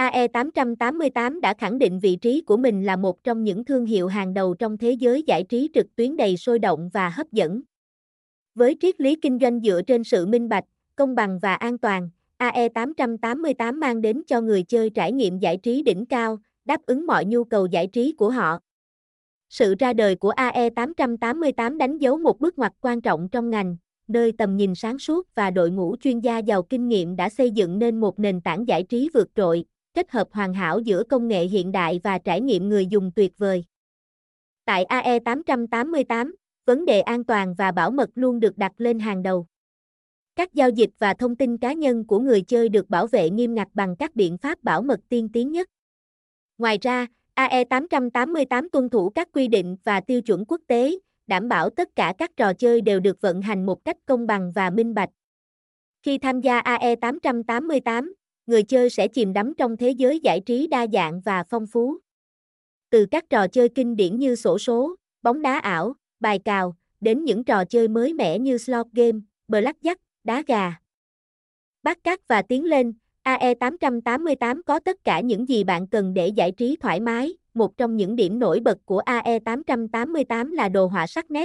AE888 đã khẳng định vị trí của mình là một trong những thương hiệu hàng đầu trong thế giới giải trí trực tuyến đầy sôi động và hấp dẫn. Với triết lý kinh doanh dựa trên sự minh bạch, công bằng và an toàn, AE888 mang đến cho người chơi trải nghiệm giải trí đỉnh cao, đáp ứng mọi nhu cầu giải trí của họ. Sự ra đời của AE888 đánh dấu một bước ngoặt quan trọng trong ngành, nơi tầm nhìn sáng suốt và đội ngũ chuyên gia giàu kinh nghiệm đã xây dựng nên một nền tảng giải trí vượt trội, kết hợp hoàn hảo giữa công nghệ hiện đại và trải nghiệm người dùng tuyệt vời. Tại AE888, vấn đề an toàn và bảo mật luôn được đặt lên hàng đầu. Các giao dịch và thông tin cá nhân của người chơi được bảo vệ nghiêm ngặt bằng các biện pháp bảo mật tiên tiến nhất. Ngoài ra, AE888 tuân thủ các quy định và tiêu chuẩn quốc tế, đảm bảo tất cả các trò chơi đều được vận hành một cách công bằng và minh bạch. Khi tham gia AE888, người chơi sẽ chìm đắm trong thế giới giải trí đa dạng và phong phú. Từ các trò chơi kinh điển như sổ số, bóng đá ảo, bài cào, đến những trò chơi mới mẻ như slot game, blackjack, đá gà. Bắt cát và tiến lên, AE888 có tất cả những gì bạn cần để giải trí thoải mái. Một trong những điểm nổi bật của AE888 là đồ họa sắc nét